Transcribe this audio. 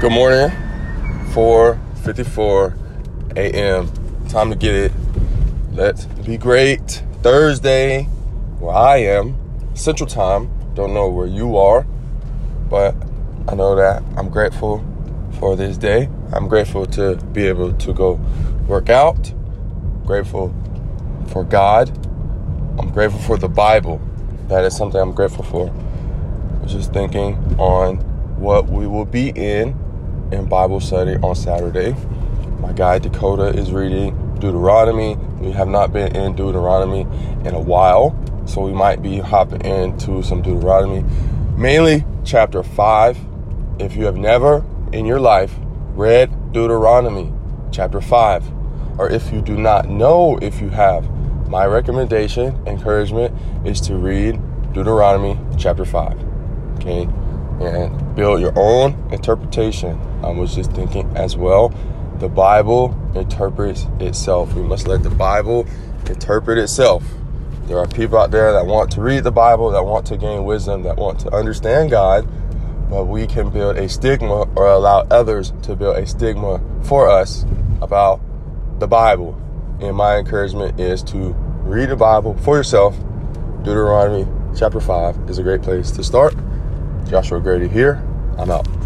Good morning. 4:54 a.m. Time to get it. Let's be great. Thursday, where I am, Central Time. Don't know where you are, but I know that I'm grateful for this day. I'm grateful to be able to go work out. Grateful for God. I'm grateful for the Bible. That is something I'm grateful for. I was just thinking on what we will be in in Bible study on Saturday. My guy Dakota is reading Deuteronomy. We have not been in Deuteronomy in a while, so we might be hopping into some Deuteronomy, mainly chapter 5. If you have never in your life read Deuteronomy chapter 5, or if you do not know if you have, my recommendation, encouragement is to read Deuteronomy chapter 5. Okay? And build your own interpretation I was just thinking as well. The Bible interprets itself. We must let the Bible interpret itself. There are people out there that want to read the Bible, that want to gain wisdom, that want to understand God, but we can build a stigma or allow others to build a stigma for us about the Bible. And my encouragement is to read the Bible for yourself. Deuteronomy chapter 5 is a great place to start. Joshua Grady here. I'm out.